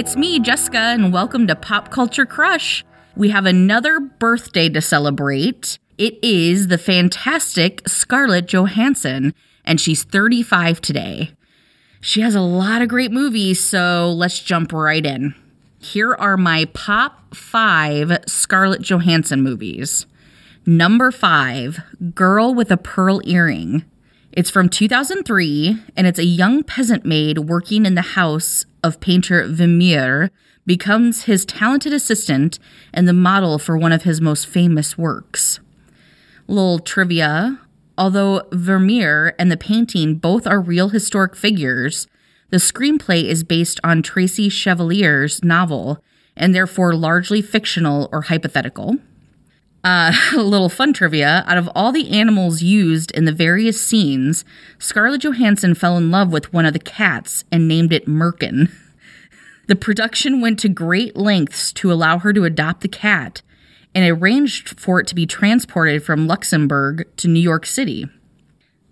it's me, Jessica, and welcome to Pop Culture Crush. We have another birthday to celebrate. It is the fantastic Scarlett Johansson, and she's 35 today. She has a lot of great movies, so let's jump right in. Here are my pop five Scarlett Johansson movies. Number five, Girl with a Pearl Earring. It's from 2003, and it's a young peasant maid working in the house of painter Vermeer becomes his talented assistant and the model for one of his most famous works. Little trivia although Vermeer and the painting both are real historic figures, the screenplay is based on Tracy Chevalier's novel and therefore largely fictional or hypothetical. Uh, a little fun trivia out of all the animals used in the various scenes, Scarlett Johansson fell in love with one of the cats and named it Merkin. The production went to great lengths to allow her to adopt the cat and arranged for it to be transported from Luxembourg to New York City.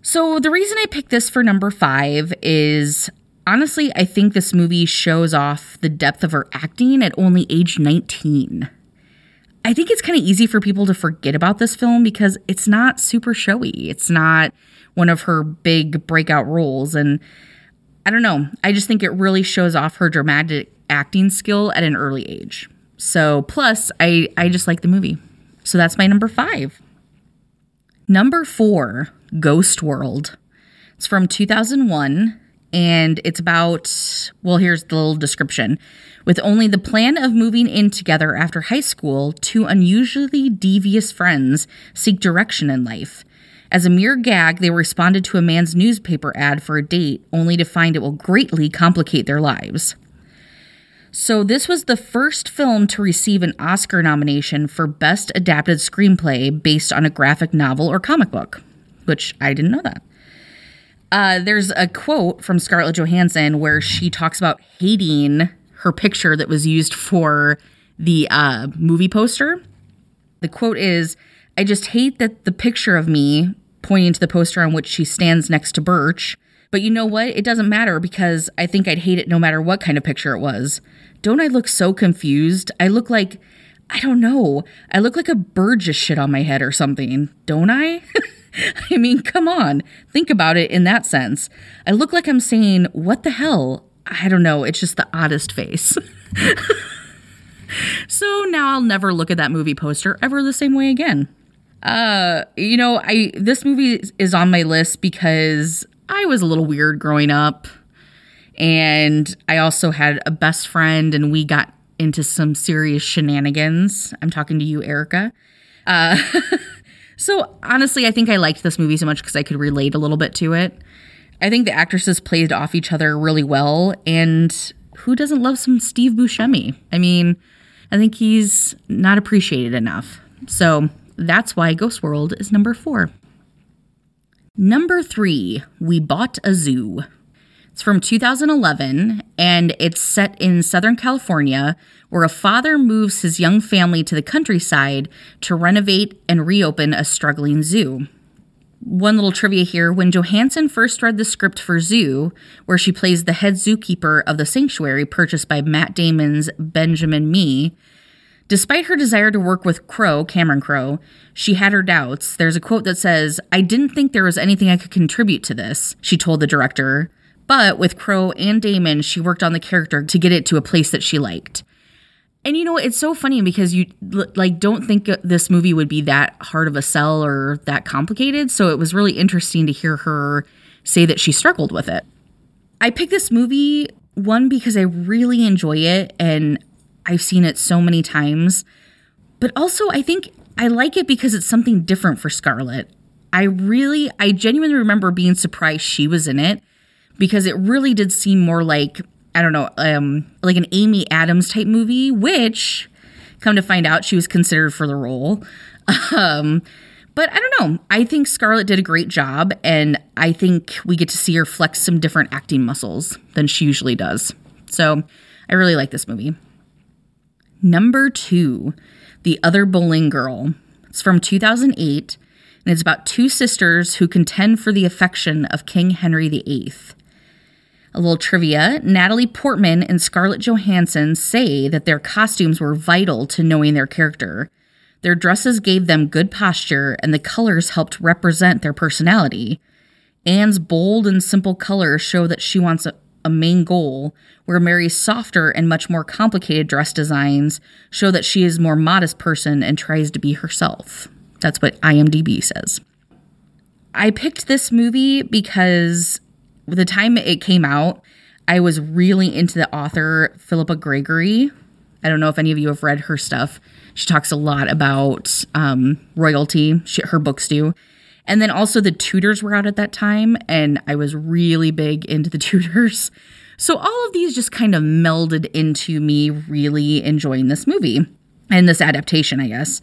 So, the reason I picked this for number five is honestly, I think this movie shows off the depth of her acting at only age 19. I think it's kind of easy for people to forget about this film because it's not super showy. It's not one of her big breakout roles. And I don't know, I just think it really shows off her dramatic acting skill at an early age. So, plus, I, I just like the movie. So that's my number five. Number four, Ghost World. It's from 2001 and it's about, well, here's the little description. With only the plan of moving in together after high school, two unusually devious friends seek direction in life. As a mere gag, they responded to a man's newspaper ad for a date, only to find it will greatly complicate their lives. So, this was the first film to receive an Oscar nomination for Best Adapted Screenplay based on a graphic novel or comic book, which I didn't know that. Uh, there's a quote from Scarlett Johansson where she talks about hating her picture that was used for the uh, movie poster. The quote is I just hate that the picture of me, pointing to the poster on which she stands next to Birch, but you know what? It doesn't matter because I think I'd hate it no matter what kind of picture it was. Don't I look so confused? I look like, I don't know, I look like a bird just shit on my head or something, don't I? I mean, come on, think about it in that sense. I look like I'm saying, What the hell? I don't know, it's just the oddest face. so now I'll never look at that movie poster ever the same way again. Uh, you know, I this movie is on my list because I was a little weird growing up. And I also had a best friend, and we got into some serious shenanigans. I'm talking to you, Erica. Uh, so honestly, I think I liked this movie so much because I could relate a little bit to it. I think the actresses played off each other really well, and who doesn't love some Steve Buscemi? I mean, I think he's not appreciated enough. So that's why Ghost World is number four. Number three, We Bought a Zoo. It's from 2011 and it's set in Southern California where a father moves his young family to the countryside to renovate and reopen a struggling zoo. One little trivia here when Johansson first read the script for Zoo, where she plays the head zookeeper of the sanctuary purchased by Matt Damon's Benjamin Mee, Despite her desire to work with Crowe, Cameron Crowe, she had her doubts. There's a quote that says, I didn't think there was anything I could contribute to this, she told the director. But with Crowe and Damon, she worked on the character to get it to a place that she liked. And you know, it's so funny because you like don't think this movie would be that hard of a sell or that complicated. So it was really interesting to hear her say that she struggled with it. I picked this movie one because I really enjoy it and I've seen it so many times. But also I think I like it because it's something different for Scarlett. I really I genuinely remember being surprised she was in it because it really did seem more like I don't know, um, like an Amy Adams type movie, which come to find out she was considered for the role. Um, but I don't know. I think Scarlett did a great job, and I think we get to see her flex some different acting muscles than she usually does. So I really like this movie. Number two, The Other Boleyn Girl. It's from 2008, and it's about two sisters who contend for the affection of King Henry VIII. A little trivia Natalie Portman and Scarlett Johansson say that their costumes were vital to knowing their character. Their dresses gave them good posture, and the colors helped represent their personality. Anne's bold and simple colors show that she wants a, a main goal, where Mary's softer and much more complicated dress designs show that she is a more modest person and tries to be herself. That's what IMDb says. I picked this movie because the time it came out, I was really into the author Philippa Gregory. I don't know if any of you have read her stuff. She talks a lot about um, royalty, she, her books do. And then also the Tudors were out at that time, and I was really big into the Tudors. So all of these just kind of melded into me really enjoying this movie and this adaptation, I guess.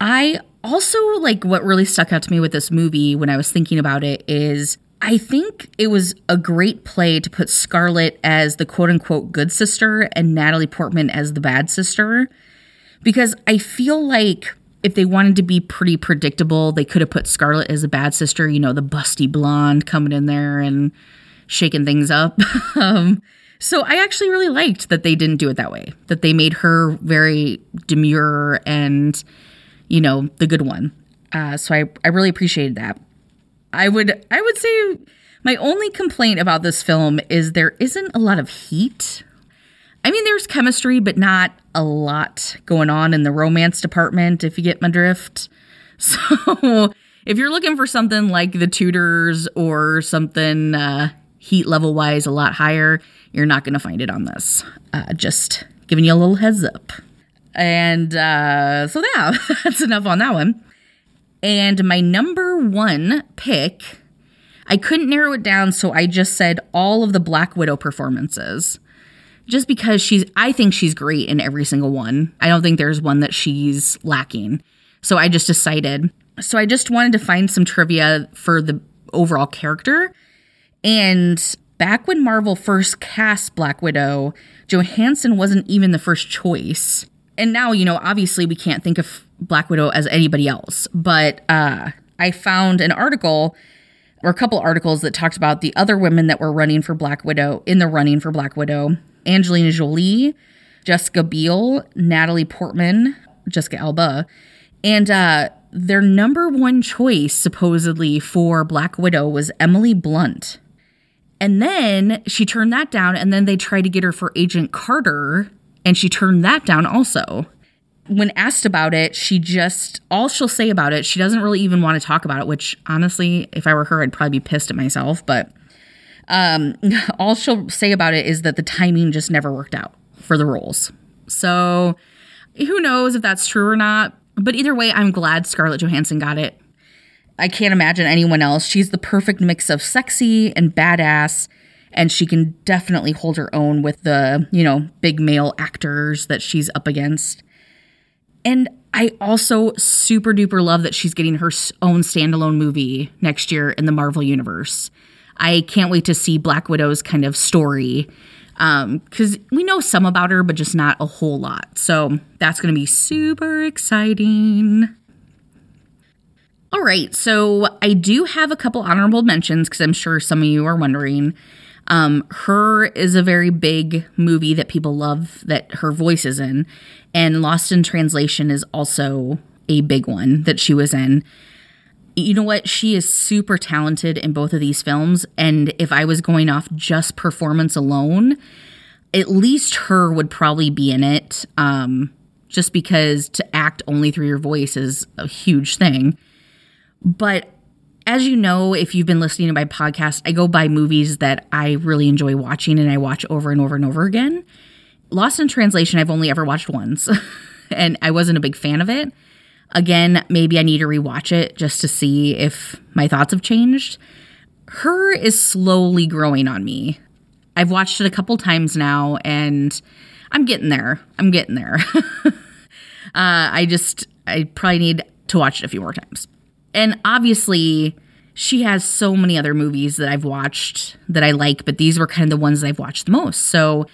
I also like what really stuck out to me with this movie when I was thinking about it is I think it was a great play to put Scarlett as the quote unquote good sister and Natalie Portman as the bad sister because I feel like if they wanted to be pretty predictable, they could have put Scarlett as a bad sister, you know, the busty blonde coming in there and shaking things up. um, so I actually really liked that they didn't do it that way, that they made her very demure and, you know, the good one. Uh, so I, I really appreciated that. I would I would say my only complaint about this film is there isn't a lot of heat. I mean, there's chemistry, but not a lot going on in the romance department, if you get my drift. So, if you're looking for something like The Tudors or something uh, heat level wise a lot higher, you're not going to find it on this. Uh, just giving you a little heads up. And uh, so, yeah, that's enough on that one. And my number one pick, I couldn't narrow it down, so I just said all of the Black Widow performances just because she's I think she's great in every single one. I don't think there's one that she's lacking. So I just decided. So I just wanted to find some trivia for the overall character. And back when Marvel first cast Black Widow, Johansson wasn't even the first choice. And now, you know, obviously we can't think of Black Widow as anybody else, but uh I found an article or a couple articles that talked about the other women that were running for Black Widow in the running for Black Widow Angelina Jolie, Jessica Biel, Natalie Portman, Jessica Alba, and uh, their number one choice supposedly for Black Widow was Emily Blunt. And then she turned that down, and then they tried to get her for Agent Carter, and she turned that down also. When asked about it, she just, all she'll say about it, she doesn't really even want to talk about it, which honestly, if I were her, I'd probably be pissed at myself. But um, all she'll say about it is that the timing just never worked out for the roles. So who knows if that's true or not. But either way, I'm glad Scarlett Johansson got it. I can't imagine anyone else. She's the perfect mix of sexy and badass, and she can definitely hold her own with the, you know, big male actors that she's up against. And I also super duper love that she's getting her own standalone movie next year in the Marvel Universe. I can't wait to see Black Widow's kind of story because um, we know some about her, but just not a whole lot. So that's going to be super exciting. All right, so I do have a couple honorable mentions because I'm sure some of you are wondering. Um, her is a very big movie that people love that her voice is in, and Lost in Translation is also a big one that she was in you know what? She is super talented in both of these films. And if I was going off just performance alone, at least her would probably be in it. Um, just because to act only through your voice is a huge thing. But as you know, if you've been listening to my podcast, I go by movies that I really enjoy watching and I watch over and over and over again. Lost in Translation, I've only ever watched once, and I wasn't a big fan of it. Again, maybe I need to rewatch it just to see if my thoughts have changed. Her is slowly growing on me. I've watched it a couple times now and I'm getting there. I'm getting there. uh, I just, I probably need to watch it a few more times. And obviously, she has so many other movies that I've watched that I like, but these were kind of the ones that I've watched the most. So,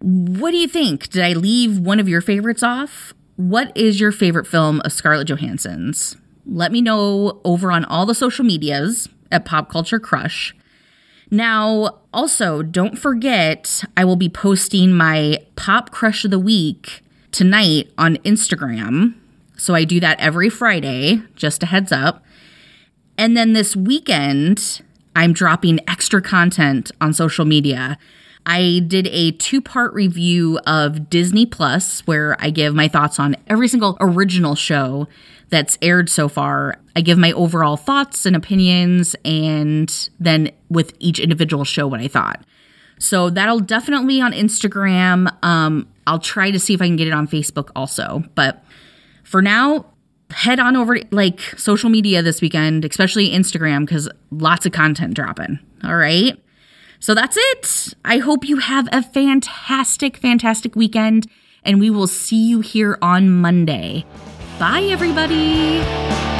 what do you think? Did I leave one of your favorites off? What is your favorite film of Scarlett Johansson's? Let me know over on all the social medias at Pop Culture Crush. Now, also, don't forget, I will be posting my Pop Crush of the Week tonight on Instagram. So I do that every Friday, just a heads up. And then this weekend, I'm dropping extra content on social media. I did a two part review of Disney Plus where I give my thoughts on every single original show that's aired so far. I give my overall thoughts and opinions, and then with each individual show, what I thought. So that'll definitely on Instagram. Um, I'll try to see if I can get it on Facebook also. But for now, head on over to like social media this weekend, especially Instagram, because lots of content dropping. All right. So that's it. I hope you have a fantastic, fantastic weekend, and we will see you here on Monday. Bye, everybody.